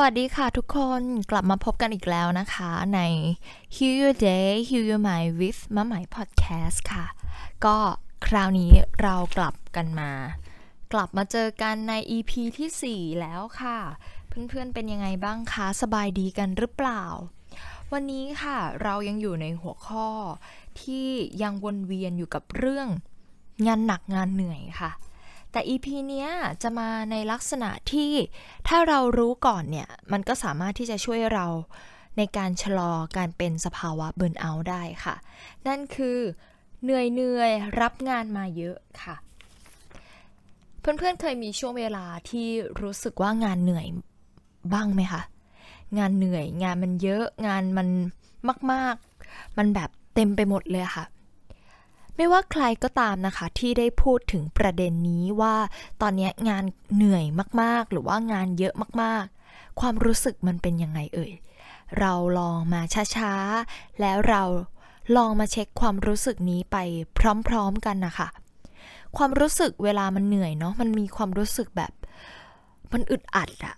วัสดีค่ะทุกคนกลับมาพบกันอีกแล้วนะคะใน Heal Your Day Heal Your Mind with มะไหม Podcast ค่ะ ก็คราวนี้เรากลับกันมา กลับมาเจอกันใน EP ที่ 4 แล้วค่ะ เพื่อนๆเป็นยังไงบ้างคะ สบายดีกันหรือเปล่า วันนี้ค่ะเรายังอยู่ในหัวข้อที่ยังวนเวียนอยู่กับเรื่องงานหนักงานเหนื่อยค่ะ แต่ EP เนี้ยจะมาในลักษณะที่ถ้าเรารู้ก่อนเนี่ย มันก็สามารถที่จะช่วยเราในการชะลอการเป็นสภาวะเบิร์นเอาท์ได้ค่ะ นั่นคือเหนื่อยเหนื่อยรับงานมาเยอะค่ะ เพื่อนๆเคยมีช่วงเวลาที่รู้สึกว่างานเหนื่อยบ้างไหมคะ งานเหนื่อยงานมันเยอะงานมันมาก ๆ มันแบบเต็มไปหมดเลยค่ะ ไม่ว่าใครก็ตามนะคะ ที่ได้พูดถึงประเด็นนี้ว่าตอนนี้งานเหนื่อยมากๆ หรือว่างานเยอะมากๆ ความรู้สึกมันเป็นยังไงเอ่ย เราลองมาช้าๆ แล้วเราลองมาเช็คความรู้สึกนี้ไปพร้อมๆกันนะคะ ความรู้สึกเวลามันเหนื่อยเนาะมันมีความรู้สึกแบบ มันอึดอัดอะ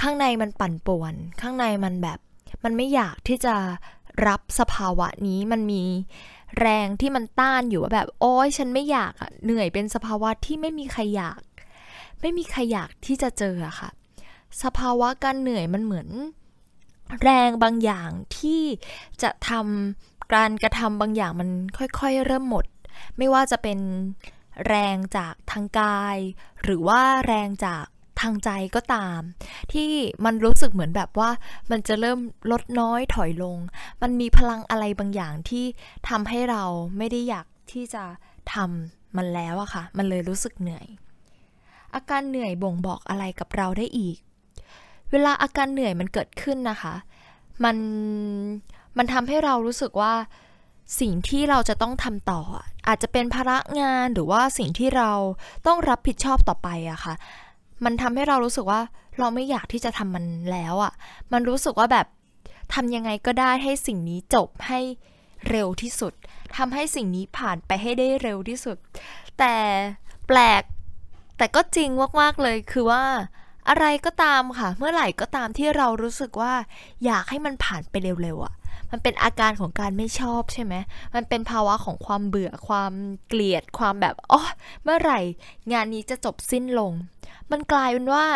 ข้างในมันปั่นป่วน ข้างในมันแบบ มันไม่อยากที่จะรับสภาวะนี้มันมี แรงที่มันต้านอยู่ว่าแบบ โอ้ยฉันไม่อยากอะเหนื่อยเป็นสภาวะที่ไม่มีใครอยาก ไม่มีใครอยากที่จะเจออะค่ะ สภาวะการเหนื่อยมันเหมือน แรงบางอย่างที่จะทำการกระทำบางอย่างมันค่อยๆ เริ่มหมด ไม่ว่าจะเป็นแรงจากทางกาย หรือว่าแรงจาก ทางใจก็ตาม ที่มันรู้สึกเหมือนแบบว่า มันจะเริ่มลดน้อยถอยลง มันมีพลังอะไรบางอย่างที่ทำให้เราไม่ได้อยากที่จะทำมันแล้วอะค่ะ มันเลยรู้สึกเหนื่อย อาการเหนื่อยบ่งบอกอะไรกับเราได้อีก เวลาอาการเหนื่อยมันเกิดขึ้นนะคะ มัน มันทำให้เรารู้สึกว่าสิ่งที่เราจะต้องทำต่อ อาจจะเป็นภาระงานหรือว่าสิ่งที่เราต้องรับผิดชอบต่อไปอะค่ะ มันทำให้เรารู้สึกว่าเราไม่อยากที่จะทำมันแล้วอะ่ะ มันรู้สึกว่าแบบทำยังไงก็ได้ให้สิ่งนี้จบให้เร็วที่สุดทำให้สิ่งนี้ผ่านไปให้ได้เร็วที่สุด แต่แปลก แต่ก็จริงมากๆเลยคือว่าอะไรก็ตามค่ะ เมื่อไหร่ก็ตามที่เรารู้สึกว่า อยากให้มันผ่านไปเร็วๆอะ่ะ มันเป็นอาการของการไม่ชอบใช่ไหม มันเป็นภาวะของความเบื่อความเกลียดความแบบอ๋อเมื่อไหร่ งานนี้จะจบสิ้นลง มันกลายเป็นว่า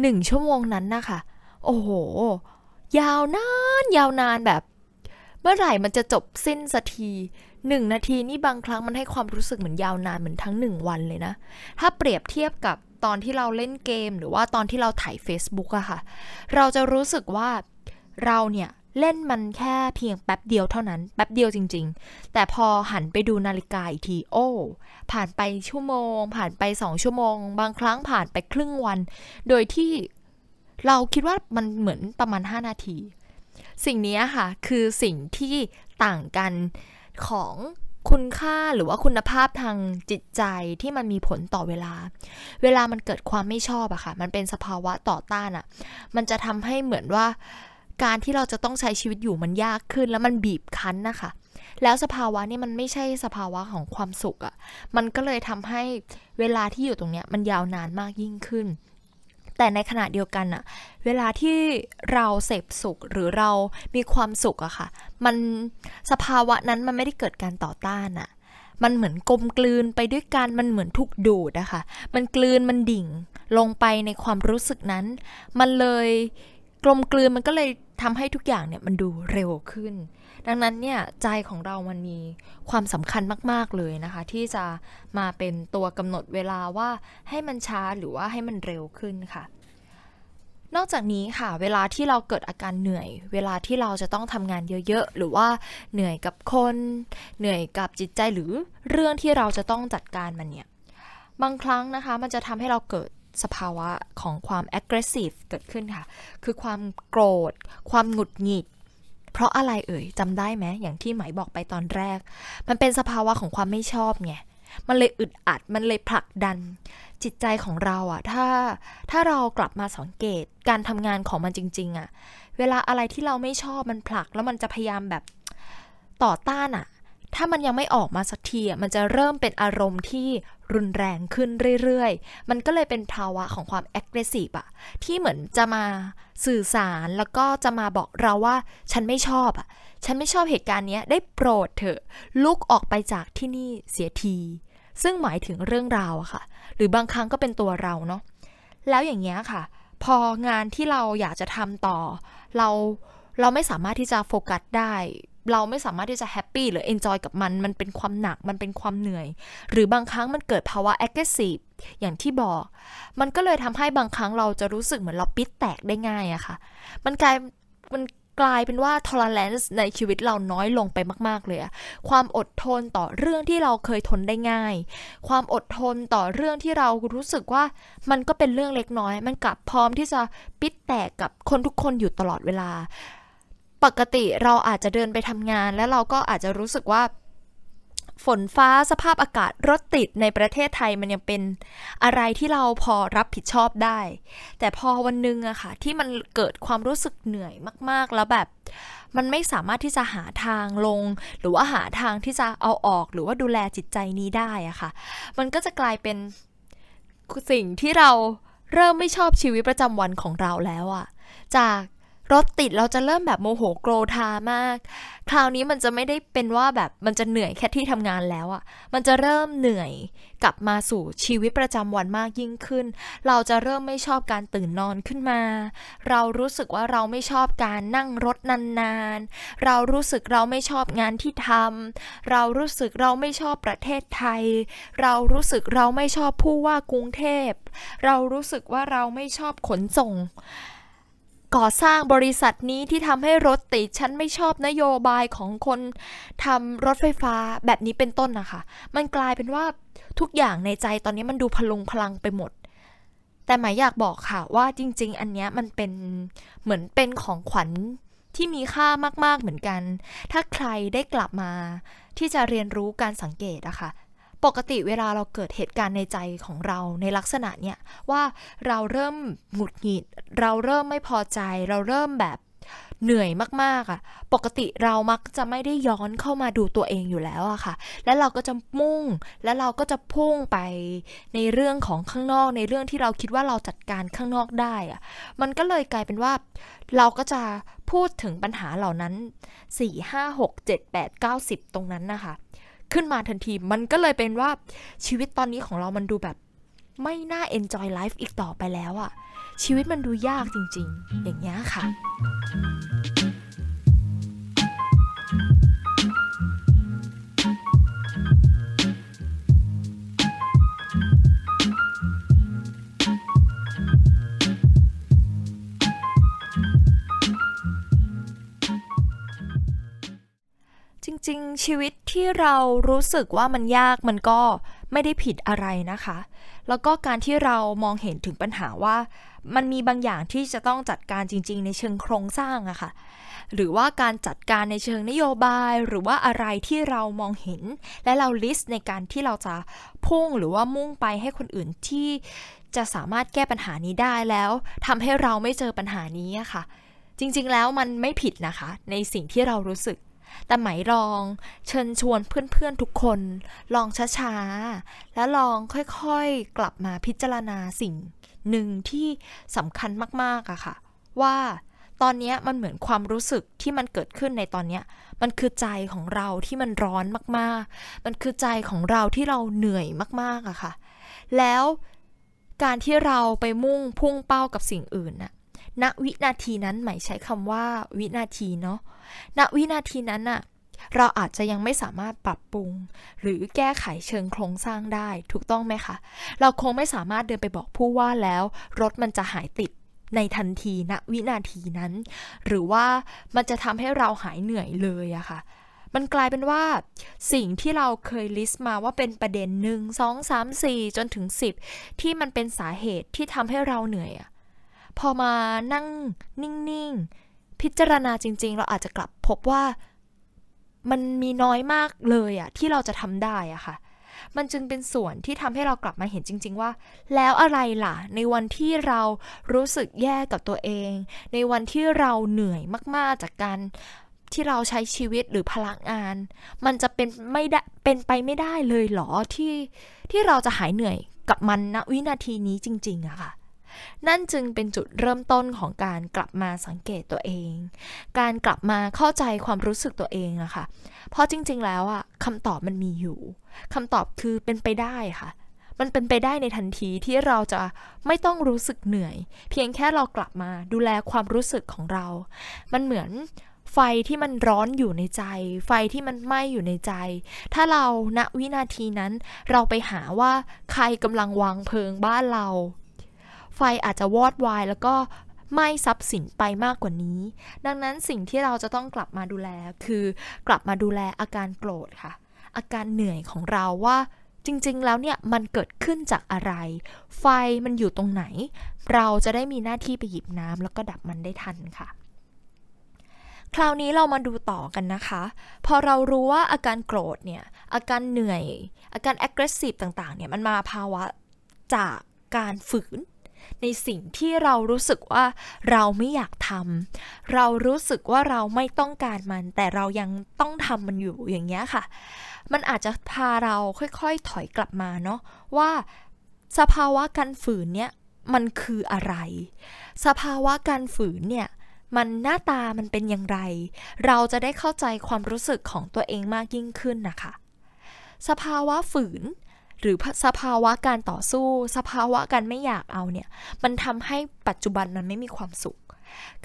หนึ่งชั่วโมงนั้นนะคะ โอ้โห ยาวนาน ยาวนานแบบ เมื่อไหร่มันจะจบสิ้นสักทีหนึ่งนาทีนี่บางครั้งมันให้ความรู้สึกเหมือนยาวนานเหมือนทั้งหนึ่งวันเลยนะ ถ้าเปรียบเทียบกับตอนที่เราเล่นเกม หรือว่าตอนที่เราถ่าย Facebook อะค่ะ เราจะรู้สึกว่าเราเนี่ย เล่นมันแค่เพียงแป๊บเดียวเท่านั้น แป๊บเดียวจริง ๆ แต่พอหันไปดูนาฬิกาอีกที โอ้ ผ่านไปชั่วโมง ผ่านไปสองชั่วโมง บางครั้งผ่านไปครึ่งวัน โดยที่เราคิดว่ามันเหมือนประมาณ 5 นาที สิ่งนี้ค่ะ คือสิ่งที่ต่างกันของคุณค่าหรือว่าคุณภาพทางจิตใจที่มันมีผลต่อเวลา เวลามันเกิดความไม่ชอบอะค่ะ มันเป็นสภาวะต่อต้านอะมันจะทำให้เหมือนว่า การที่เราจะต้องใช้ชีวิตอยู่มันยากขึ้น แล้วมันบีบคั้นนะคะ แล้วสภาวะนี่มันไม่ใช่สภาวะของความสุขอะ่ะ มันก็เลยทำให้เวลาที่อยู่ตรงเนี้ยมันยาวนานมากยิ่งขึ้น แต่ในขณะเดียวกันอะเวลาที่เราเสพสุขหรือเรามีความสุขอะค่ะ มันสภาวะนั้นมันไม่ได้เกิดการต่อต้านอะมันเหมือนกลมกลืนไปด้วยกัน มันเหมือนถูกดูดอะค่ะมันกลืน มันดิ่งลงไปในความรู้สึกนั้น มันเลยกลมกลืน มันก็เลย ทำให้ทุกอย่างเนี่ยมันดูเร็วขึ้น ดังนั้นเนี่ยใจของเรามันมีความสำคัญมาก ๆ เลยนะคะ ที่จะมาเป็นตัวกำหนดเวลาว่าให้มันช้าหรือว่าให้มันเร็วขึ้นค่ะ นอกจากนี้ค่ะ เวลาที่เราเกิดอาการเหนื่อย เวลาที่เราจะต้องทำงานเยอะ ๆ หรือว่าเหนื่อยกับคน เหนื่อยกับจิตใจหรือเรื่องที่เราจะต้องจัดการมันเนี่ยบางครั้งนะคะมันจะทำให้เราเกิด สภาวะของความ aggressive เกิดขึ้นค่ะ คือความโกรธ ความหงุดหงิด เพราะอะไรเอ่ยจำได้ไหมอย่างที่ไหมบอกไปตอนแรก มันเป็นสภาวะของความไม่ชอบไงมันเลยอึดอัด มันเลยผลักดันจิตใจของเราอะถ้าถ้าเรากลับมาสังเกตการทำงานของมันจริง ๆอะเวลาอะไรที่เราไม่ชอบมันผลักแล้วมันจะพยายามแบบต่อต้านอะ ถ้ามันยังไม่ออกมาสักทีอะมันจะเริ่มเป็นอารมณ์ที่รุนแรงขึ้นเรื่อยๆ มันก็เลยเป็นภาวะของความ aggressive อะที่เหมือนจะมาสื่อสารแล้วก็จะมาบอกเราว่า ฉันไม่ชอบอะฉันไม่ชอบเหตุการณ์นี้ได้โปรดเถอะ ลุกออกไปจากที่นี่เสียที ซึ่งหมายถึงเรื่องราวอะค่ะ หรือบางครั้งก็เป็นตัวเราเนาะแล้วอย่างเงี้ยค่ะ พองานที่เราอยากจะทำต่อ เราเราไม่สามารถที่จะโฟกัสได้ เราไม่สามารถที่จะ happy หรือ enjoy กับมัน มันเป็นความหนัก มันเป็นความเหนื่อย หรือบางครั้งมันเกิดภาวะ aggressive อย่างที่บอก มันก็เลยทำให้บางครั้งเราจะรู้สึกเหมือนเราปรี๊ดแตกได้ง่ายอะค่ะ มันกลาย มันกลายเป็นว่า tolerance ในชีวิตเราน้อยลงไปมากๆเลยอะความอดทนต่อเรื่องที่เราเคยทนได้ง่าย ความอดทนต่อเรื่องที่เรารู้สึกว่ามันก็เป็นเรื่องเล็กน้อย มันกลับพร้อมที่จะปิดแตกกับคนทุกคนอยู่ตลอดเวลา ปกติเราอาจจะเดินไปทำงาน แล้วเราก็อาจจะรู้สึกว่า ฝนฟ้าสภาพอากาศรถติดในประเทศไทยมันยังเป็นอะไรที่เราพอรับผิดชอบได้ แต่พอวันนึงอะค่ะ ที่มันเกิดความรู้สึกเหนื่อยมาก ๆ แล้วแบบมันไม่สามารถที่จะหาทางลง หรือว่าหาทางที่จะเอาออกหรือว่าดูแลจิตใจนี้ได้อะค่ะ มันก็จะกลายเป็นสิ่งที่เราเริ่มไม่ชอบชีวิตประจำวันของเราแล้วอะจาก รถติดเราจะเริ่มแบบโมโหโกรธามาก คราวนี้มันจะไม่ได้เป็นว่าแบบมันจะเหนื่อยแค่ที่ทำงานแล้วอะ่ะ มันจะเริ่มเหนื่อยกลับมาสู่ชีวิตประจำวันมากยิ่งขึ้น เราจะเริ่มไม่ชอบการตื่นนอนขึ้นมา เรารู้สึกว่าเราไม่ชอบการนั่งรถนานๆ เรารู้สึกเราไม่ชอบงานที่ทำเรารู้สึกเราไม่ชอบประเทศไทย เรารู้สึกเราไม่ชอบผู้ว่ากรุงเทพ เรารู้สึกว่าเราไม่ชอบขนส่ง ก่อสร้างบริษัทนี้ที่ทำให้รถติดฉันไม่ชอบนโยบายของคนทำรถไฟฟ้าแบบนี้เป็นต้นนะคะ มันกลายเป็นว่าทุกอย่างในใจตอนนี้มันดูพลุงพลังไปหมด แต่หมายอยากบอกค่ะว่าจริง ๆ อันนี้มันเป็นเหมือนเป็นของขวัญที่มีค่ามาก ๆ เหมือนกัน ถ้าใครได้กลับมาที่จะเรียนรู้การสังเกตอะคะ่ะ ปกติเวลาเราเกิดเหตุการณ์ในใจของเราในลักษณะเนี้ยว่าเราเริ่มหงุดหงิด เราเริ่มไม่พอใจ เราเริ่มแบบเหนื่อยมากๆอะ่ะ ปกติเรามักจะไม่ได้ย้อนเข้ามาดูตัวเองอยู่แล้วอะค่ะ แล้วเราก็จะมุ่ง แล้วเราก็จะพุ่งไปในเรื่องของข้างนอก ในเรื่องที่เราคิดว่าเราจัดการข้างนอกได้อะมันก็เลยกลายเป็นว่า เราก็จะพูดถึงปัญหาเหล่านั้น 4 5 6 7 8 9 10 ตรงนั้นนะคะ ขึ้นมาทันที มันก็เลยเป็นว่าชีวิตตอนนี้ของเรามันดูแบบไม่น่า enjoy life อีกต่อไปแล้วอะชีวิตมันดูยากจริง ๆ อย่างเงี้ยค่ะ ริง ๆ ชีวิตที่เรารู้สึกว่ามันยากมันก็ไม่ได้ผิดอะไรนะคะ แล้วก็การที่เรามองเห็นถึงปัญหาว่า มันมีบางอย่างที่จะต้องจัดการจริง ๆ ในเชิงโครงสร้างอะคะ่ะ หรือว่าการจัดการในเชิงนโยบาย หรือว่าอะไรที่เรามองเห็น และเราลิสต์ในการที่เราจะพุ่งหรือว่ามุ่งไปให้คนอื่นที่จะสามารถแก้ปัญหานี้ได้แล้วทำให้เราไม่เจอปัญหานี้อะคะ่ะ จริง ๆ แล้วมันไม่ผิดนะคะ ในสิ่งที่เรารู้สึก แต่ไหมลองเชิญชวนเพื่อนๆทุกคน ลองช้าๆ แล้วลองค่อยๆกลับมาพิจารณาสิ่งหนึ่งที่สำคัญมากๆอะค่ะ ว่าตอนนี้มันเหมือนความรู้สึกที่มันเกิดขึ้นในตอนนี้มันคือใจของเราที่มันร้อนมากๆ มันคือใจของเราที่เราเหนื่อยมากๆอะค่ะ แล้วการที่เราไปมุ่งพุ่งเป้ากับสิ่งอื่นน่ะ ณวินาทีนั้นหมายใช้คำว่าวินาทีเนาะณวินาทีนั้นอะเราอาจจะยังไม่สามารถปรับปรุง หรือแก้ไขเชิงโครงสร้างได้ถูกต้องไหมคะ เราคงไม่สามารถเดินไปบอกผู้ว่าแล้ว รถมันจะหายติดในทันทีณวินาทีนั้น หรือว่ามันจะทำให้เราหายเหนื่อยเลยอะคะ่ะ มันกลายเป็นว่า สิ่งที่เราเคยลิสต์มาว่าเป็นประเด็นหนึ่งสองสามสี่จนถึงสิบที่มันเป็นสาเหตุที่ทำให้เราเหนื่อยอะ พอมานั่งนิ่งๆ พิจารณาจริง ๆ เราอาจจะกลับพบว่ามันมีน้อยมากเลยอะที่เราจะทำได้อะค่ะ มันจึงเป็นส่วนที่ทำให้เรากลับมาเห็นจริง ๆ ว่า แล้วอะไรล่ะ ในวันที่เรารู้สึกแย่กับตัวเอง ในวันที่เราเหนื่อยมากๆจากการที่เราใช้ชีวิตหรือพลังงาน มันจะเป็นไม่ได้เป็นไปไม่ได้เลยหรอที่ที่เราจะหายเหนื่อยกับมันณวินาทีนี้จริง ๆอะค่ะ นั่นจึงเป็นจุดเริ่มต้นของการกลับมาสังเกตตัวเอง การกลับมาเข้าใจความรู้สึกตัวเองอะค่ะ เพราะจริง ๆ แล้วอะคำตอบมันมีอยู่คำตอบคือเป็นไปได้ค่ะ มันเป็นไปได้ในทันทีที่เราจะไม่ต้องรู้สึกเหนื่อย เพียงแค่เรากลับมาดูแลความรู้สึกของเรา มันเหมือนไฟที่มันร้อนอยู่ในใจ ไฟที่มันไหม้อยู่ในใจ ถ้าเราณวินาทีนั้น เราไปหาว่าใครกำลังวางเพลิงบ้านเรา ไฟอาจจะวอดวายแล้วก็ไหม้ทรัพย์สินไปมากกว่านี้ ดังนั้นสิ่งที่เราจะต้องกลับมาดูแล คือกลับมาดูแลอาการโกรธค่ะ อาการเหนื่อยของเราว่าจริงๆ แล้วเนี่ยมันเกิดขึ้นจากอะไร ไฟมันอยู่ตรงไหน เราจะได้มีหน้าที่ไปหยิบน้ำแล้วก็ดับมันได้ทันค่ะ คราวนี้เรามาดูต่อกันนะคะ พอเรารู้ว่าอาการโกรธเนี่ย อาการเหนื่อย อาการ aggressive ต่างๆ เนี่ยมันมาภาวะจากการฝืน ในสิ่งที่เรารู้สึกว่าเราไม่อยากทำเรารู้สึกว่าเราไม่ต้องการมัน แต่เรายังต้องทำมันอยู่อย่างเงี้ยค่ะ มันอาจจะพาเราค่อยๆถอยกลับมาเนาะว่าสภาวะการฝืนเนี่ยมันคืออะไร สภาวะการฝืนเนี่ยมันหน้าตามันเป็นอย่างไร เราจะได้เข้าใจความรู้สึกของตัวเองมากยิ่งขึ้นนะคะ สภาวะฝืน หรือสภาวะการต่อสู้ สภาวะการไม่อยากเอาเนี่ย มันทำให้ปัจจุบันมันไม่มีความสุข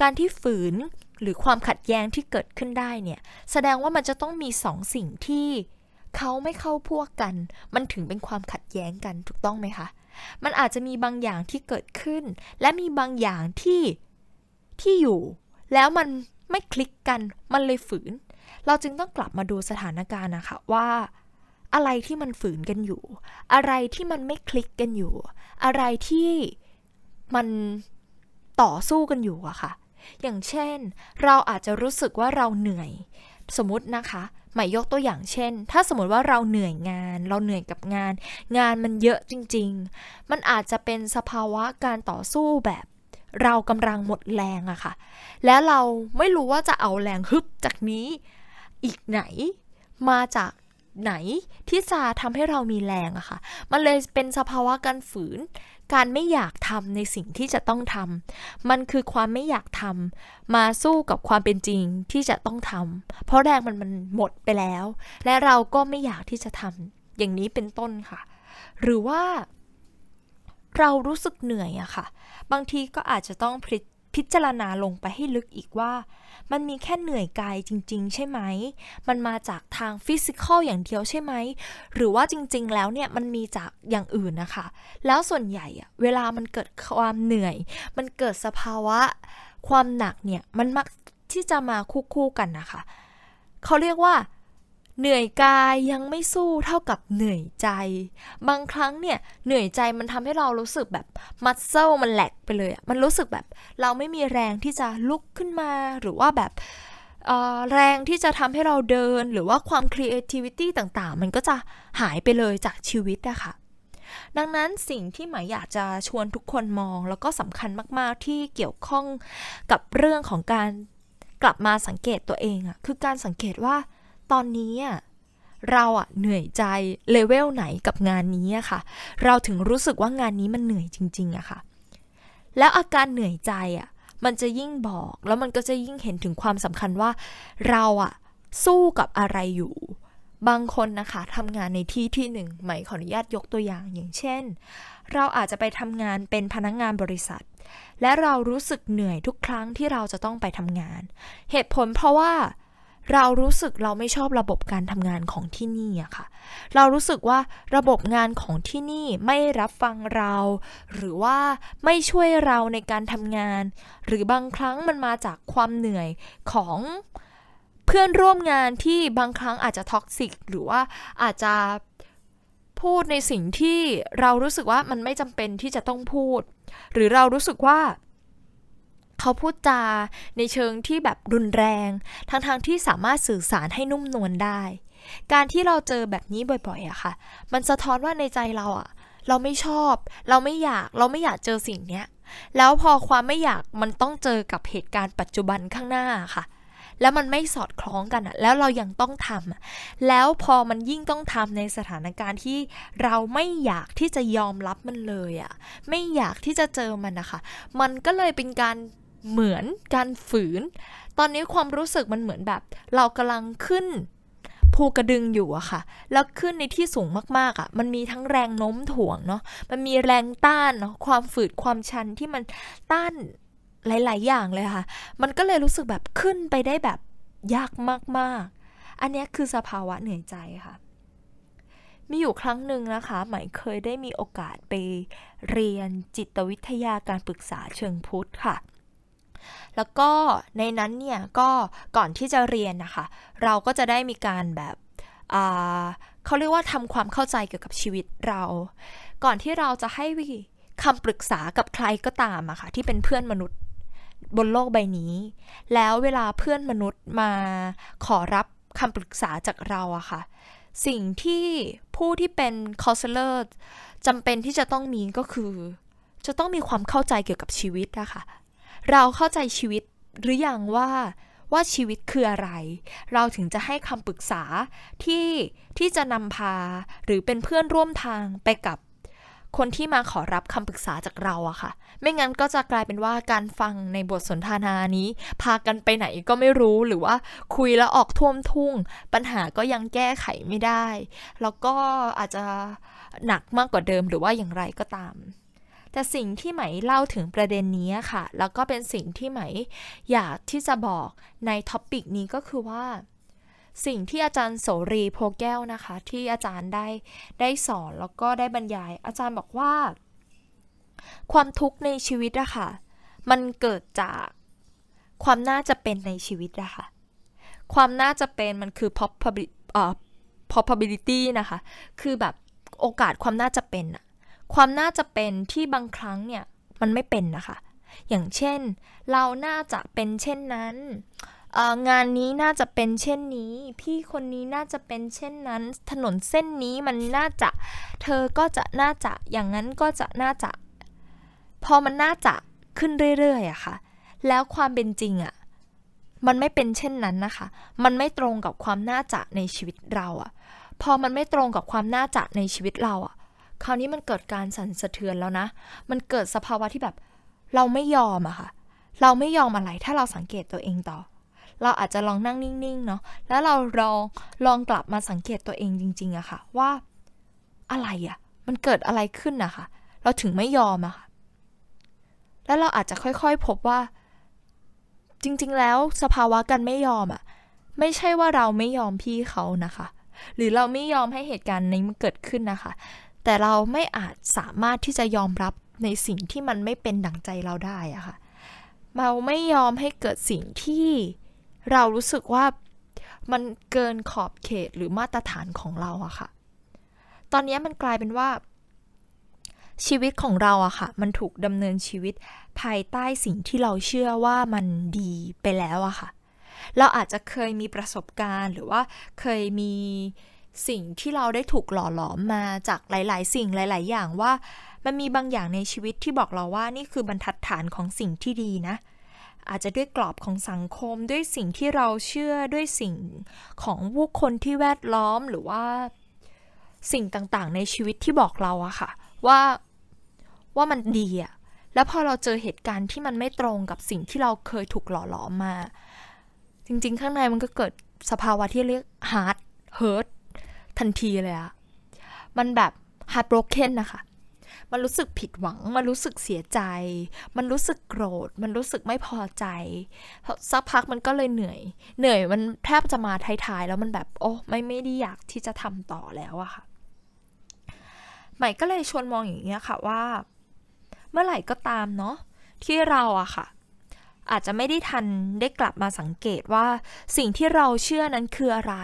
การที่ฝืนหรือความขัดแย้งที่เกิดขึ้นได้เนี่ย แสดงว่ามันจะต้องมีสองสิ่งที่เขาไม่เข้าพวกกัน มันถึงเป็นความขัดแย้งกันถูกต้องไหมคะ มันอาจจะมีบางอย่างที่เกิดขึ้น และมีบางอย่างที่ที่อยู่ แล้วมันไม่คลิกกัน มันเลยฝืน เราจึงต้องกลับมาดูสถานการณ์นะคะว่า อะไรที่มันฝืนกันอยู่ อะไรที่มันไม่คลิกกันอยู่ อะไรที่มันต่อสู้กันอยู่อะค่ะ อย่างเช่น เราอาจจะรู้สึกว่าเราเหนื่อย สมมตินะคะหมายยกตัวอย่างเช่น ถ้าสมมติว่าเราเหนื่อยงาน เราเหนื่อยกับงาน งานมันเยอะจริง ๆ มันอาจจะเป็นสภาวะการต่อสู้แบบเรากำลังหมดแรงอะค่ะ แล้วเราไม่รู้ว่าจะเอาแรงฮึบจากนี้ อีกไหน มาจาก ไหนที่จะทำให้เรามีแรงอะค่ะ มันเลยเป็นสภาวะการฝืน การไม่อยากทำในสิ่งที่จะต้องทำมันคือความไม่อยากทำมาสู้กับความเป็นจริงที่จะต้องทำเพราะแรงมันมันหมดไปแล้ว และเราก็ไม่อยากที่จะทำอย่างนี้เป็นต้นค่ะ หรือว่า เรารู้สึกเหนื่อยอะค่ะ บางทีก็อาจจะต้องพิจารณาลงไปให้ลึกอีกว่า มันมีแค่เหนื่อยกายจริง ๆ ใช่ไหม มันมาจากทางฟิสิกอลอย่างเดียวใช่ไหม หรือว่าจริง ๆ แล้วเนี่ยมันมีจากอย่างอื่นนะคะ แล้วส่วนใหญ่อะเวลามันเกิดความเหนื่อย มันเกิดสภาวะความหนักเนี่ย มันมักที่จะมาคู่ๆกันนะคะ เขาเรียกว่า เหนื่อยกายยังไม่สู้เท่ากับเหนื่อยใจ บางครั้งเนี่ยเหนื่อยใจมันทำให้เรารู้สึกแบบมัดเซลมันแหลกไปเลยอะมันรู้สึกแบบเราไม่มีแรงที่จะลุกขึ้นมาหรือว่าแบบแรงที่จะทำให้เราเดินหรือว่าความ creativity ต่างๆ มันก็จะหายไปเลยจากชีวิตอะค่ะ ดังนั้นสิ่งที่หมายอยากจะชวนทุกคนมองแล้วก็สำคัญมากๆที่เกี่ยวข้องกับเรื่องของการกลับมาสังเกตตัวเองอะคือการสังเกตว่า ตอนนี้เราอะเหนื่อยใจเลเวลไหนกับงานนี้อะค่ะ เราถึงรู้สึกว่างานนี้มันเหนื่อยจริงๆอะค่ะ แล้วอาการเหนื่อยใจอะมันจะยิ่งบอกแล้วมันก็จะยิ่งเห็นถึงความสำคัญว่า เราอะสู้กับอะไรอยู่ บางคนนะคะทำงานในที่ที่หนึ่งหมขออนุญาตยกตัวอย่างอย่างเช่น เราอาจจะไปทำงานเป็นพนักงงานบริษัท และเรารู้สึกเหนื่อยทุกครั้งที่เราจะต้องไปทำงาน เหตุผลเพราะว่า เรารู้สึกเราไม่ชอบระบบการทำงานของที่นี่อะค่ะ เรารู้สึกว่าระบบงานของที่นี่ไม่รับฟังเรา หรือว่าไม่ช่วยเราในการทำงาน หรือบางครั้งมันมาจากความเหนื่อยของเพื่อนร่วมงานที่บางครั้งอาจจะท็อกซิกหรือว่าอาจจะพูดในสิ่งที่เรารู้สึกว่ามันไม่จำเป็นที่จะต้องพูด หรือเรารู้สึกว่า เขาพูดจาในเชิงที่แบบรุนแรง ทั้งๆทที่สามารถสื่อสารให้นุ่มนวลได้ การที่เราเจอแบบนี้บ่อยๆอะค่ะ มันสะท้อนว่าในใจเราอะเราไม่ชอบ เราไม่อยาก เราไม่อยากเจอสิ่งเนี้ย แล้วพอความไม่อยากมันต้องเจอกับเหตุการณ์ปัจจุบันข้างหน้าค่ะ แล้วมันไม่สอดคล้องกันอะแล้วเรายังต้องทำแล้วพอมันยิ่งต้องทำในสถานการณ์ที่เราไม่อยากที่จะยอมรับมันเลยอะไม่อยากที่จะเจอมันนะคะ มันก็เลยเป็นการ เหมือนการฝืน ตอนนี้ความรู้สึกมันเหมือนแบบ เรากำลังขึ้นภูกระดึงอยู่อะค่ะ แล้วขึ้นในที่สูงมากๆอะมันมีทั้งแรงโน้มถ่วงเนาะ มันมีแรงต้านเนาะ ความฝืด ความชันที่มันต้านหลาย ๆ อย่างเลยค่ะ มันก็เลยรู้สึกแบบขึ้นไปได้แบบยากมาก ๆ อันนี้คือสภาวะเหนื่อยใจค่ะ มีอยู่ครั้งหนึ่งนะคะหมายเคยได้มีโอกาสไปเรียนจิตวิทยาการปรึกษาเชิงพุทธค่ะ แล้วก็ในนั้นเนี่ยก็ก่อนที่จะเรียนนะคะ เราก็จะได้มีการแบบเขาเรียกว่าทำความเข้าใจเกี่ยวกับชีวิตเรา ก่อนที่เราจะให้คำปรึกษากับใครก็ตามอะคะ่ะที่เป็นเพื่อนมนุษย์บนโลกใบนี้ แล้วเวลาเพื่อนมนุษย์มาขอรับคำปรึกษาจากเราอะคะ่ะ สิ่งที่ผู้ที่เป็นคอสเลอร์จำเป็นที่จะต้องมีก็คือ จะต้องมีความเข้าใจเกี่ยวกับชีวิตนะคะ เราเข้าใจชีวิตหรืออยังว่าว่าชีวิตคืออะไร เราถึงจะให้คำปรึกษาที่ที่จะนำพาหรือเป็นเพื่อนร่วมทางไปกับคนที่มาขอรับคำปรึกษาจากเราอะค่ะ ไม่งั้นก็จะกลายเป็นว่าการฟังในบทสนทนานี้ พากันไปไหนก็ไม่รู้หรือว่าคุยแล้วออกท่วมทุ่ง ปัญหาก็ยังแก้ไขไม่ได้ แล้วก็อาจจะหนักมากกว่าเดิมหรือว่าอย่างไรก็ตาม แต่สิ่งที่ไหมเล่าถึงประเด็นนี้ค่ะ แล้วก็เป็นสิ่งที่ไหมอยากที่จะบอกในท็อปิกนี้ก็คือว่า สิ่งที่อาจารย์โสรีโพแก้วนะคะ ที่อาจารย์ได้ได้สอนแล้วก็ได้บรรยาย อาจารย์บอกว่า ความทุกข์ในชีวิตอะค่ะ มันเกิดจากความน่าจะเป็นในชีวิตอะค่ะ ความน่าจะเป็นมันคือ probability นะคะ คือแบบโอกาสความน่าจะเป็นอะ ความน่าจะเป็นที่บางครั้งเนี่ยมันไม่เป็นนะคะ อย่างเช่น เราน่าจะเป็นเช่นนั้นงานนี้น่าจะเป็นเช่นนี้ พี่คนนี้น่าจะเป็นเช่นนั้น ถนนเส้นนี้มันน่าจะ เธอก็จะน่าจะ อย่างนั้นก็จะน่าจะ พอมันน่าจะขึ้นเรื่อยๆอะค่ะ แล้วความเป็นจริงอะมันไม่เป็นเช่นนั้นนะคะ มันไม่ตรงกับความน่าจะในชีวิตเราอะพอมันไม่ตรงกับความน่าจะในชีวิตเราอะ คราวนี้มันเกิดการสั่นสะเทือนแล้วนะ มันเกิดสภาวะที่แบบ เราไม่ยอมอะค่ะ เราไม่ยอมอะไรถ้าเราสังเกตตัวเองต่อ เราอาจจะลองนั่งนิ่งๆเนาะ แล้วเราลองลองกลับมาสังเกตตัวเองจริงๆอะค่ะ ว่าอะไรอะมันเกิดอะไรขึ้นนะคะเราถึงไม่ยอมอะค่ะ แล้วเราอาจจะค่อยๆพบว่า จริงๆ แล้วสภาวะกันไม่ยอมอะไม่ใช่ว่าเราไม่ยอมพี่เขานะคะ หรือเราไม่ยอมให้เหตุการณ์นี้มันเกิดขึ้นนะคะ แต่เราไม่อาจสามารถที่จะยอมรับในสิ่งที่มันไม่เป็นดั่งใจเราได้อะค่ะ เราไม่ยอมให้เกิดสิ่งที่เรารู้สึกว่ามันเกินขอบเขตหรือมาตรฐานของเราอะค่ะ ตอนนี้มันกลายเป็นว่า ชีวิตของเราอะค่ะ มันถูกดำเนินชีวิตภายใต้สิ่งที่เราเชื่อว่ามันดีไปแล้วอะค่ะ เราอาจจะเคยมีประสบการณ์หรือว่าเคยมี สิ่งที่เราได้ถูกหล่อหลอมมาจากหลาย ๆ สิ่งหลาย ๆ อย่างว่า มันมีบางอย่างในชีวิตที่บอกเราว่านี่คือบรรทัดฐานของสิ่งที่ดีนะ อาจจะด้วยกรอบของสังคมด้วยสิ่งที่เราเชื่อด้วยสิ่งของผู้คนที่แวดล้อมหรือว่าสิ่งต่างๆ ในชีวิตที่บอกเราอะค่ะ ว่าว่ามันดีอะแล้วพอเราเจอเหตุการณ์ที่มันไม่ตรงกับสิ่งที่เราเคยถูกหล่อหลอมมา จริง ๆ ข้างในมันก็เกิดสภาวะที่เรียก hard hurt ทันทีเลยอะมันแบบ heartbroken นะคะมันรู้สึกผิดหวัง มันรู้สึกเสียใจ มันรู้สึกโกรธ มันรู้สึกไม่พอใจ สักพักมันก็เลยเหนื่อย เหนื่อยมันแทบจะมาท้ายๆ แล้วมันแบบ โอ้ไม่ไม่ได้อยากที่จะทำต่อแล้วอะค่ะ ใหม่ก็เลยชวนมองอย่างนี้ยค่ะว่า เมื่อไหร่ก็ตามเนาะที่เราอะค่ะ อาจจะไม่ได้ทันได้กลับมาสังเกตว่า สิ่งที่เราเชื่อนั้นคืออะไร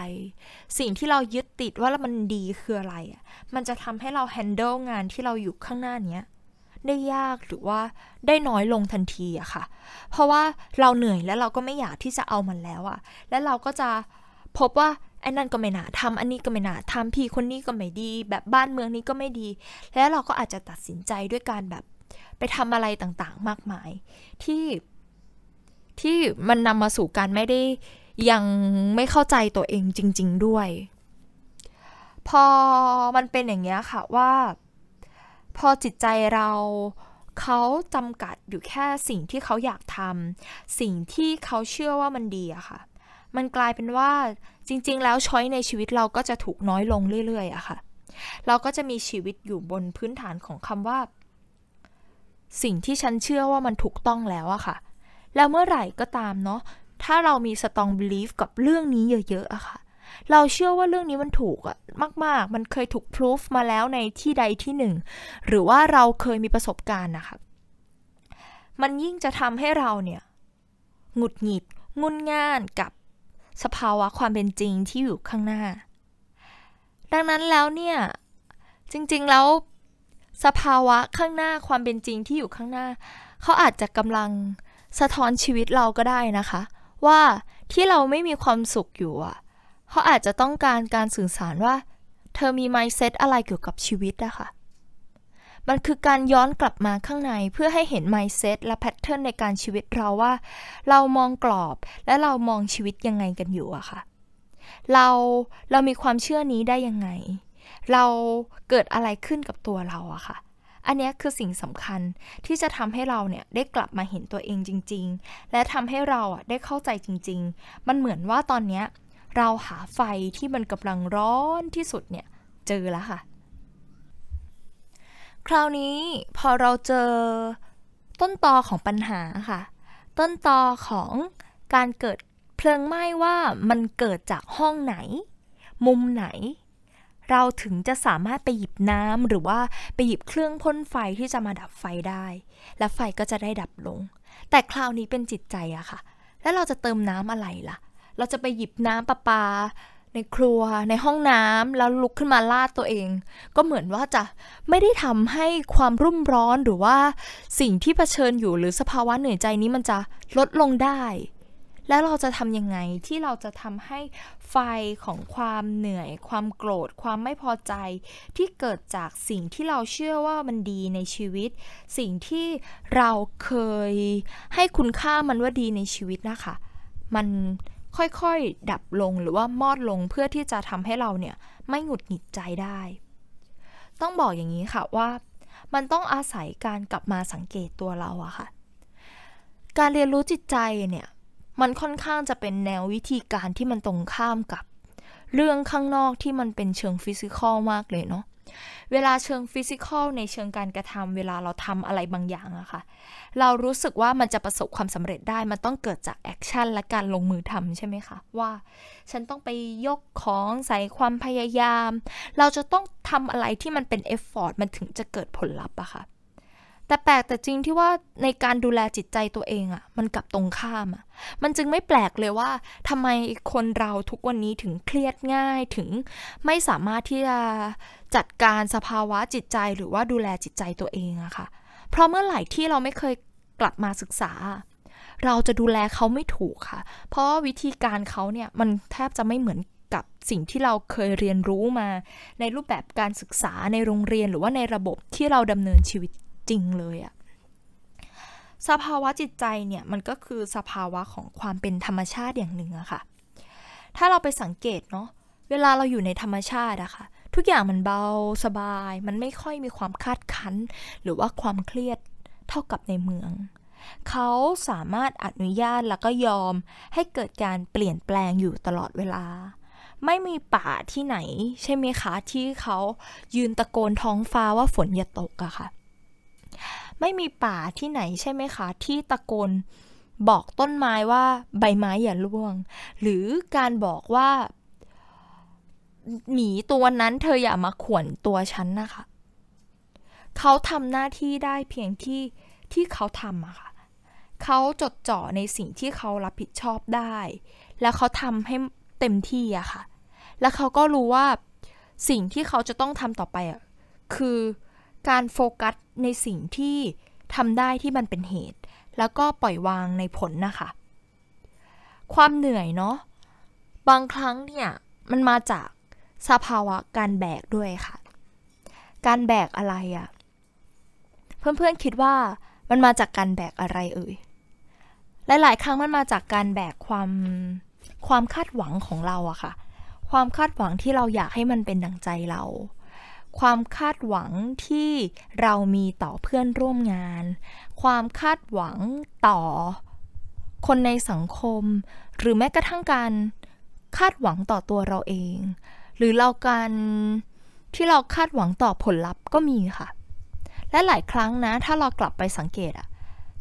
สิ่งที่เรายึดติดว่ามันดีคืออะไรอะมันจะทำให้เราแฮนเดิลงานที่เราอยู่ข้างหน้านี้ได้ยากหรือว่าได้น้อยลงทันทีอะค่ะ เพราะว่าเราเหนื่อยแล้วเราก็ไม่อยากที่จะเอามันแล้วอะแล้วเราก็จะพบว่าไอ้นั่นก็ไม่น่าทำอันนี้ก็ไม่น่าทำพี่คนนี้ก็ไม่ดี แบบบ้านเมืองนี้ก็ไม่ดี แล้วเราก็อาจจะตัดสินใจด้วยการแบบไปทำอะไรต่างๆ มากมาย ที่ ที่มันนำมาสู่การไม่ได้ยังไม่เข้าใจตัวเองจริง ๆ ด้วย พอมันเป็นอย่างเงี้ยค่ะว่า พอจิตใจเราเขาจำกัดอยู่แค่สิ่งที่เขาอยากทำสิ่งที่เขาเชื่อว่ามันดีอะค่ะ มันกลายเป็นว่าจริง ๆ แล้วช้อยในชีวิตเราก็จะถูกน้อยลงเรื่อยๆอะค่ะ เราก็จะมีชีวิตอยู่บนพื้นฐานของคำว่า สิ่งที่ฉันเชื่อว่ามันถูกต้องแล้วอะค่ะ แล้วเมื่อไหร่ก็ตามเนาะถ้าเรามีสตองบลีฟกับเรื่องนี้เยอะๆอะค่ะ เราเชื่อว่าเรื่องนี้มันถูกอะมากๆ มันเคยถูกพิสูจมาแล้วในที่ใดที่หนึ่ง หรือว่าเราเคยมีประสบการณ์นะคะมันยิ่งจะทำให้เราเนี่ยหงุดหงิด งุนง่านกับสภาวะความเป็นจริงที่อยู่ข้างหน้า ดังนั้นแล้วเนี่ย จริงๆแล้วสภาวะข้างหน้าความเป็นจริงที่อยู่ข้างหน้า เขาอาจจะกำลัง สะท้อนชีวิตเราก็ได้นะคะ ว่าที่เราไม่มีความสุขอยู่อะเขาอาจจะต้องการการสื่อสารว่า เธอมี mindset อะไรเกี่ยวกับชีวิตอะคะ่ะมันคือการย้อนกลับมาข้างในเพื่อให้เห็น mindset และ pattern ในการชีวิตเราว่า เรามองกรอบและเรามองชีวิตยังไงกันอยู่อะคะ่ะเราเรามีความเชื่อนี้ได้ยังไง เราเกิดอะไรขึ้นกับตัวเราอะค่ะ อันนี้คือสิ่งสำคัญที่จะทำให้เราเนี่ยได้กลับมาเห็นตัวเองจริง ๆ และทำให้เราอะได้เข้าใจจริง ๆ มันเหมือนว่าตอนนี้เราหาไฟที่มันกำลังร้อนที่สุดเนี่ยเจอแล้วค่ะ คราวนี้พอเราเจอต้นตอของปัญหาค่ะ ต้นตอของการเกิดเพลิงไหม้ว่ามันเกิดจากห้องไหน มุมไหน เราถึงจะสามารถไปหยิบน้ำหรือว่าไปหยิบเครื่องพ่นไฟที่จะมาดับไฟได้ และไฟก็จะได้ดับลง แต่คราวนี้เป็นจิตใจอะค่ะ แล้วเราจะเติมน้ำอะไรล่ะ เราจะไปหยิบน้ำประปา ในครัว ในห้องน้ำแล้วลุกขึ้นมาลาดตัวเอง ก็เหมือนว่าจะไม่ได้ทำให้ความรุ่มร้อนหรือว่าสิ่งที่เผชิญอยู่หรือสภาวะเหนื่อยใจนี้มันจะลดลงได้แล้วเราจะทำยังไงที่เราจะทำให้ ไฟของความเหนื่อย ความโกรธ ความไม่พอใจ ที่เกิดจากสิ่งที่เราเชื่อว่ามันดีในชีวิต สิ่งที่เราเคยให้คุณค่ามันว่าดีในชีวิตนะคะ มันค่อยๆ ดับลงหรือว่ามอดลงเพื่อที่จะทำให้เราเนี่ยไม่หงุดหงิดใจได้ ต้องบอกอย่างนี้ค่ะว่า มันต้องอาศัยการกลับมาสังเกตตัวเราอะค่ะ การเรียนรู้จิตใจเนี่ย มันค่อนข้างจะเป็นแนววิธีการที่มันตรงข้ามกับ เรื่องข้างนอกที่มันเป็นเชิงฟิสิกอลมากเลยเนาะเวลาเชิง physical ในเชิงการกระทำเวลาเราทำอะไรบางอย่างอะค่ะ เรารู้สึกว่ามันจะประสบความสำเร็จได้ มันต้องเกิดจาก action และการลงมือทำใช่ไหมคะว่า ฉันต้องไปยกของใส่ความพยายาม เราจะต้องทำอะไรที่มันเป็น effort มันถึงจะเกิดผลลัพธ์อะค่ะ แต่แปลกแต่จริงที่ว่าในการดูแลจิตใจตัวเองอะ่ะ มันกลับตรงข้ามอะ่ะ มันจึงไม่แปลกเลยว่าทำไมคนเราทุกวันนี้ถึงเครียดง่ายถึงไม่สามารถที่จะจัดการสภาวะจิตใจหรือว่าดูแลจิตใจตัวเองอะค่ะ เพราะเมื่อไหร่ที่เราไม่เคยกลับมาศึกษา เราจะดูแลเขาไม่ถูกค่ะ เพราะวิธีการเขาเนี่ยมันแทบจะไม่เหมือนกับสิ่งที่เราเคยเรียนรู้มา ในรูปแบบการศึกษาในโรงเรียนหรือว่าในระบบที่เราดำเนินชีวิต จริงเลยอะสภาวะจิตใจเนี่ยมันก็คือสภาวะของความเป็นธรรมชาติอย่างหนึ่งอะค่ะ ถ้าเราไปสังเกตเนาะเวลาเราอยู่ในธรรมชาติอะค่ะ ทุกอย่างมันเบาสบาย มันไม่ค่อยมีความคาดคั้น หรือว่าความเครียดเท่ากับในเมือง เขาสามารถอนุญาตแล้วก็ยอมให้เกิดการเปลี่ยนแปลงอยู่ตลอดเวลา ไม่มีป่าที่ไหน ใช่ไหมคะที่เขายืนตะโกนท้องฟ้าว่าฝนอย่าตกอะค่ะ ไม่มีป่าที่ไหนใช่ไหมคะ ที่ตะโกนบอกต้นไม้ว่าใบไม้อย่าร่วง หรือการบอกว่าหมีตัวนั้นเธออย่ามาข่วนตัวฉันนะคะ เขาทำหน้าที่ได้เพียงที่ที่เขาทำอะค่ะ เขาจดจ่อในสิ่งที่เขารับผิดชอบได้ แล้วเขาทำให้เต็มที่อะค่ะ แล้วเขาก็รู้ว่าสิ่งที่เขาจะต้องทำต่อไปอะคือ การโฟกัสในสิ่งที่ทำได้ที่มันเป็นเหตุ แล้วก็ปล่อยวางในผลนะคะ ความเหนื่อยเนาะบางครั้งเนี่ยมันมาจากสภาวะการแบกด้วยค่ะ การแบกอะไรอะเพื่อนๆคิดว่ามันมาจากการแบกอะไรเอ่ยหลายๆ ครั้งมันมาจากการแบกความความคาดหวังของเราอะค่ะ ความคาดหวังที่เราอยากให้มันเป็นดังใจเรา ความคาดหวังที่เรามีต่อเพื่อนร่วมงาน ความคาดหวังต่อคนในสังคม หรือแม้กระทั่งการคาดหวังต่อตัวเราเอง หรือเราการที่เราคาดหวังต่อผลลัพธ์ก็มีค่ะ และหลายครั้งนะ ถ้าเรากลับไปสังเกตอะ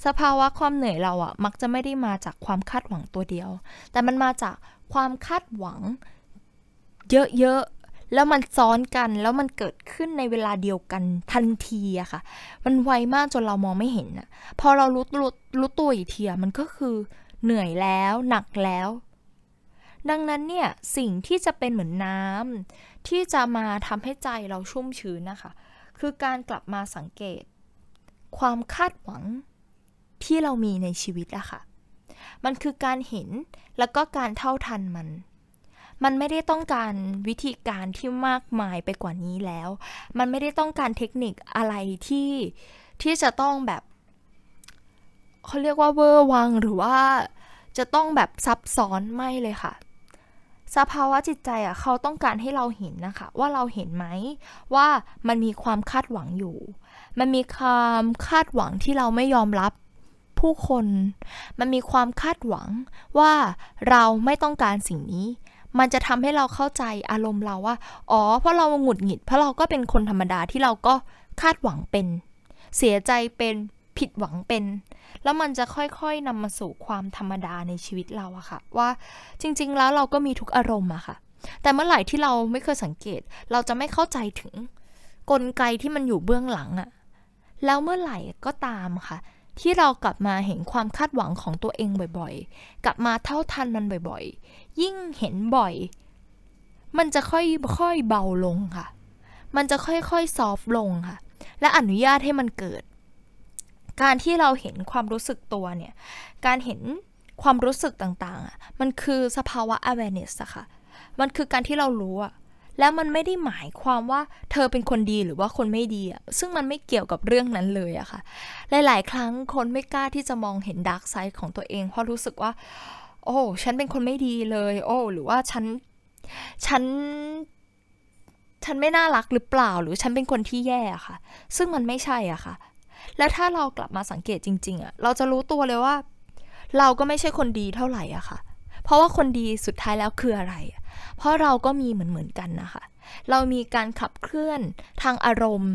สภาวะความเหนื่อยเราอะมักจะไม่ได้มาจากความคาดหวังตัวเดียว แต่มันมาจากความคาดหวังเยอะ แล้วมันซ้อนกันแล้วมันเกิดขึ้นในเวลาเดียวกันทันทีอะค่ะ มันไวมากจนเรามองไม่เห็นอะพอเรารู้รู้รู้ตัวอีกทีอะมันก็คือเหนื่อยแล้วหนักแล้ว ดังนั้นเนี่ยสิ่งที่จะเป็นเหมือนน้ำที่จะมาทำให้ใจเราชุ่มชื้นนะคะ คือการกลับมาสังเกต ความคาดหวังที่เรามีในชีวิตอะค่ะ มันคือการเห็นแล้วก็การเท่าทันมัน มันไม่ได้ต้องการวิธีการที่มากมายไปกว่านี้แล้ว มันไม่ได้ต้องการเทคนิคอะไรที่ที่จะต้องแบบเขาเรียกว่าเวอร์วังหรือว่าจะต้องแบบซับซ้อนไม่เลยค่ะ สภาวะจิตใจอะเขาต้องการให้เราเห็นนะคะ ว่าเราเห็นไหมว่ามันมีความคาดหวังอยู่ มันมีความคาดหวังที่เราไม่ยอมรับผู้คน มันมีความคาดหวังว่าเราไม่ต้องการสิ่งนี้ มันจะทำให้เราเข้าใจอารมณ์เราว่า อ๋อ เพราะเราหงุดหงิด เพราะเราก็เป็นคนธรรมดาที่เราก็คาดหวังเป็น เสียใจเป็นผิดหวังเป็น แล้วมันจะค่อยๆนำมาสู่ความธรรมดาในชีวิตเราอะค่ะ ว่าจริงๆ แล้วเราก็มีทุกอารมณ์อะค่ะ แต่เมื่อไหร่ที่เราไม่เคยสังเกต เราจะไม่เข้าใจถึงกลไกที่มันอยู่เบื้องหลังอะแล้วเมื่อไหร่ก็ตามค่ะ ที่เรากลับมาเห็นความคาดหวังของตัวเองบ่อยๆ กลับมาเท่าทันมันบ่อยๆ ยิ่งเห็นบ่อย มันจะค่อยๆเบาลงค่ะ มันจะค่อยๆซอฟลงค่ะ และอนุญาตให้มันเกิด การที่เราเห็นความรู้สึกตัวเนี่ย การเห็นความรู้สึกต่างๆอะมันคือสภาวะ awareness อะค่ะ มันคือการที่เรารู้อะ แล้วมันไม่ได้หมายความว่าเธอเป็นคนดีหรือว่าคนไม่ดีอะซึ่งมันไม่เกี่ยวกับเรื่องนั้นเลยอะค่ะ หลาย ๆ ครั้งคนไม่กล้าที่จะมองเห็น dark side ของตัวเอง เพราะรู้สึกว่า โอ้ฉันเป็นคนไม่ดีเลย โอ้ หรือว่าฉันฉันฉันไม่น่ารักหรือเปล่า หรือฉันเป็นคนที่แย่ค่ะ ซึ่งมันไม่ใช่อะค่ะ แล้วถ้าเรากลับมาสังเกตจริง ๆอะเราจะรู้ตัวเลยว่า เราก็ไม่ใช่คนดีเท่าไหร่อะค่ะ เพราะว่าคนดีสุดท้ายแล้วคืออะไร เพราะเราก็มีเหมือนเหมือนกันนะคะ เรามีการขับเคลื่อนทางอารมณ์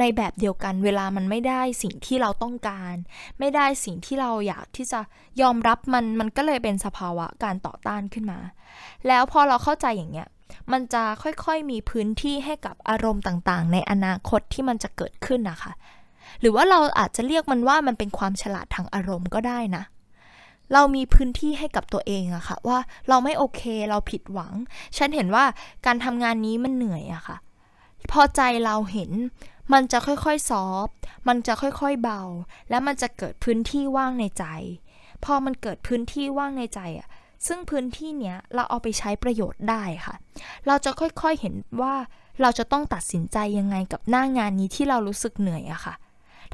ในแบบเดียวกัน เวลามันไม่ได้สิ่งที่เราต้องการ ไม่ได้สิ่งที่เราอยากที่จะยอมรับมันมันก็เลยเป็นสภาวะการต่อต้านขึ้นมา แล้วพอเราเข้าใจอย่างเงี้ยมันจะค่อยๆมีพื้นที่ให้กับอารมณ์ต่างๆ ในอนาคตที่มันจะเกิดขึ้นนะคะ หรือว่าเราอาจจะเรียกมันว่ามันเป็นความฉลาดทางอารมณ์ก็ได้นะ เรามีพื้นที่ให้กับตัวเองอะค่ะ ว่าเราไม่โอเคเราผิดหวัง ฉันเห็นว่าการทำงานนี้มันเหนื่อยอะค่ะ พอใจเราเห็นมันจะค่อยๆซอฟมันจะค่อยๆเบา แล้วมันจะเกิดพื้นที่ว่างในใจ พอมันเกิดพื้นที่ว่างในใจอะซึ่งพื้นที่เนี้ยเราเอาไปใช้ประโยชน์ได้ค่ะ เราจะค่อยๆเห็นว่าเราจะต้องตัดสินใจยังไงกับหน้างานนี้ที่เรารู้สึกเหนื่อยอะค่ะ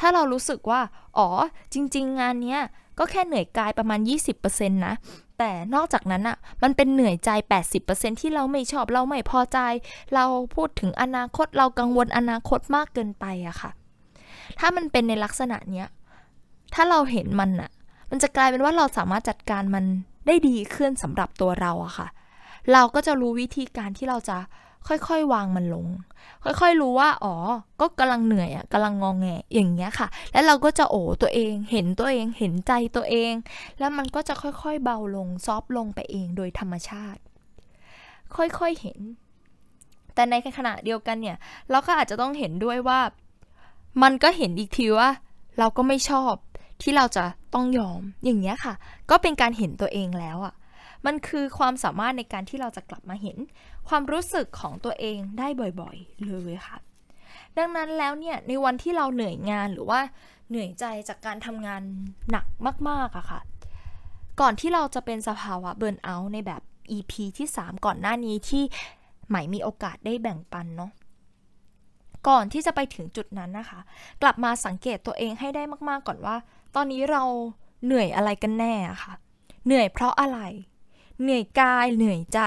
ถ้าเรารู้สึกว่า อ๋อ จริง ๆ งานเนี้ย ก็แค่เหนื่อยกายประมาณ 20%นะแต่นอกจากนั้นอะ่ะ มันเป็นเหนื่อยใจ 80%ที่เราไม่ชอบเราไม่พอใจ เราพูดถึงอนาคตเรากังวลอนาคตมากเกินไปอะค่ะ ถ้ามันเป็นในลักษณะเนี้ย ถ้าเราเห็นมันอะมันจะกลายเป็นว่าเราสามารถจัดการมันได้ดีขึ้นสำหรับตัวเราอะค่ะ เราก็จะรู้วิธีการที่เราจะ ค่อยๆ วางมันลง ค่อยๆ รู้ว่า อ๋อ ก็กำลังเหนื่อยอะกำลังงองแงอย่างเงี้ยค่ะ แล้วเราก็จะโอ้ตัวเอง เห็นตัวเอง เห็นใจตัวเอง แล้วมันก็จะค่อยๆ เบาลง ซอฟลงไปเองโดยธรรมชาติ ค่อยๆ เห็น แต่ในขณะเดียวกันเนี่ย เราก็อาจจะต้องเห็นด้วยว่า มันก็เห็นอีกทีว่า เราก็ไม่ชอบที่เราจะต้องยอม อย่างเงี้ยค่ะ ก็เป็นการเห็นตัวเองแล้วอะมันคือความสามารถในการที่เราจะกลับมาเห็น ความรู้สึกของตัวเองได้บ่อยๆ เลยค่ะ ดังนั้นแล้วเนี่ยในวันที่เราเหนื่อยงานหรือว่าเหนื่อยใจจากการทำงานหนักมากๆอะค่ะ ก่อนที่เราจะเป็นสภาวะเบิร์นเอาท์ในแบบ EP ที่ 3 ก่อนหน้านี้ที่ใหม่มีโอกาสได้แบ่งปันเนาะก่อนที่จะไปถึงจุดนั้นนะคะ กลับมาสังเกตตัวเองให้ได้มากๆก่อนว่า ตอนนี้เราเหนื่อยอะไรกันแน่ะคะ่ะ เหนื่อยเพราะอะไร เหนื่อยกาย เหนื่อยใจ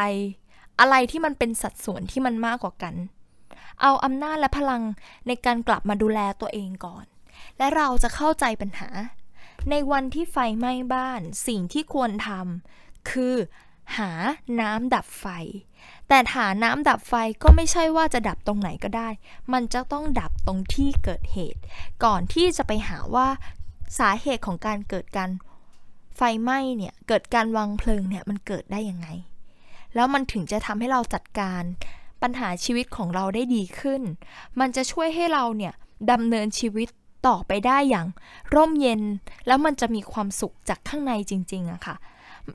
อะไรที่มันเป็นสัดส่วนที่มันมากกว่ากัน เอาอำนาจและพลังในการกลับมาดูแลตัวเองก่อน และเราจะเข้าใจปัญหา ในวันที่ไฟไหม้บ้านสิ่งที่ควรทำคือหาน้ำดับไฟ แต่หาน้ำดับไฟก็ไม่ใช่ว่าจะดับตรงไหนก็ได้ มันจะต้องดับตรงที่เกิดเหตุ ก่อนที่จะไปหาว่าสาเหตุของการเกิดการไฟไหม้เนี่ย เกิดการวางเพลิงเนี่ย มันเกิดได้ยังไง แล้วมันถึงจะทำให้เราจัดการปัญหาชีวิตของเราได้ดีขึ้น มันจะช่วยให้เราเนี่ยดำเนินชีวิตต่อไปได้อย่างร่มเย็น แล้วมันจะมีความสุขจากข้างในจริงๆอะค่ะ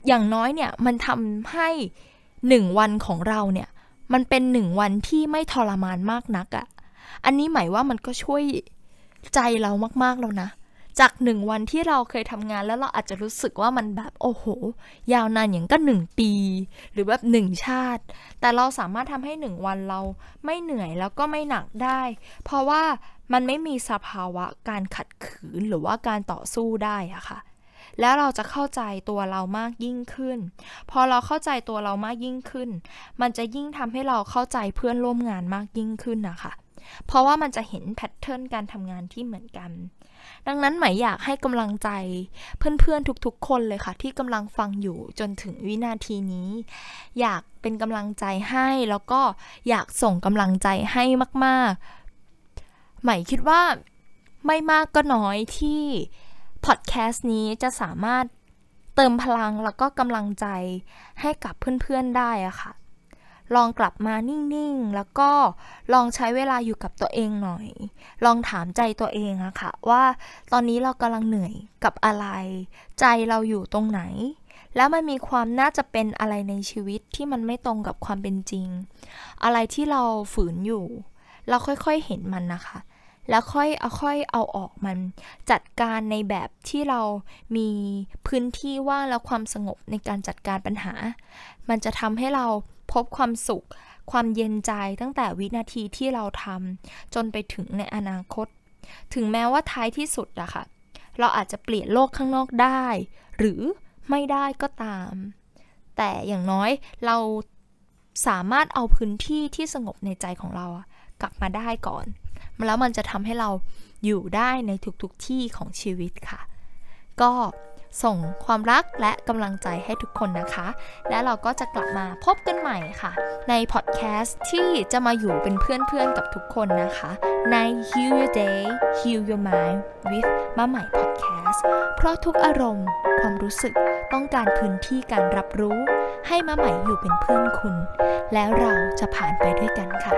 อย่างน้อยเนี่ยมันทำให้หนึ่งวันของเราเนี่ยมันเป็นหนึ่งวันที่ไม่ทรมานมากนักอะ่ะอันนี้หมายว่ามันก็ช่วยใจเรามากๆแล้วนะ จากหนึ่งวันที่เราเคยทำงานแล้วเราอาจจะรู้สึกว่ามันแบบโอ้โห ยาวนานอย่างก็หนึ่งปี หรือแบบหนึ่งชาติ แต่เราสามารถทำให้หนึ่งวันเราไม่เหนื่อยแล้วก็ไม่หนักได้ เพราะว่ามันไม่มีสภาวะการขัดขืนหรือว่าการต่อสู้ได้อะค่ะแล้วเราจะเข้าใจตัวเรามากยิ่งขึ้น พอเราเข้าใจตัวเรามากยิ่งขึ้น มันจะยิ่งทำให้เราเข้าใจเพื่อนร่วมงานมากยิ่งขึ้นนะคะ เพราะว่ามันจะเห็นแพทเทิร์นการทำงานที่เหมือนกัน ดังนั้นหมายอยากให้กำลังใจเพื่อนๆทุกๆ คนเลยค่ะ ที่กำลังฟังอยู่จนถึงวินาทีนี้ อยากเป็นกำลังใจให้แล้วก็อยากส่งกำลังใจให้มากๆหมายคิดว่าไม่มากก็น้อยที่พอดแคสต์นี้จะสามารถเติมพลังแล้วก็กำลังใจให้กับเพื่อนๆได้อะค่ะ ลองกลับมานิ่งๆ แล้วก็ลองใช้เวลาอยู่กับตัวเองหน่อย ลองถามใจตัวเองอะค่ะว่าตอนนี้เรากำลังเหนื่อยกับอะไร ใจเราอยู่ตรงไหน แล้วมันมีความน่าจะเป็นอะไรในชีวิตที่มันไม่ตรงกับความเป็นจริง อะไรที่เราฝืนอยู่ เราค่อยๆเห็นมันนะคะ แล้วค่อยเอาค่อยเอาออกมันจัดการในแบบที่เรามีพื้นที่ว่างและความสงบในการจัดการปัญหา มันจะทำให้เราพบความสุข ความเย็นใจตั้งแต่วินาทีที่เราทำจนไปถึงในอนาคต ถึงแม้ว่าท้ายที่สุดอะค่ะ เราอาจจะเปลี่ยนโลกข้างนอกได้ หรือไม่ได้ก็ตาม แต่อย่างน้อยเราสามารถเอาพื้นที่ที่สงบในใจของเรากลับมาได้ก่อน แล้วมันจะทำให้เราอยู่ได้ในทุกๆทที่ของชีวิตค่ะ ก็ส่งความรักและกำลังใจให้ทุกคนนะคะ และเราก็จะกลับมาพบกันใหม่ค่ะ ในพอดแคสต์ที่จะมาอยู่เป็นเพื่อนๆกับทุกคนนะคะ ใน Heal Your Day Heal Your Mind with มาใหม่พอดแคสต์เพราะทุกอารมณ์ ความรู้สึกต้องการพื้นที่การรับรู้ ให้มาใหม่อยู่เป็นเพื่อนคุณ แล้วเราจะผ่านไปด้วยกันค่ะ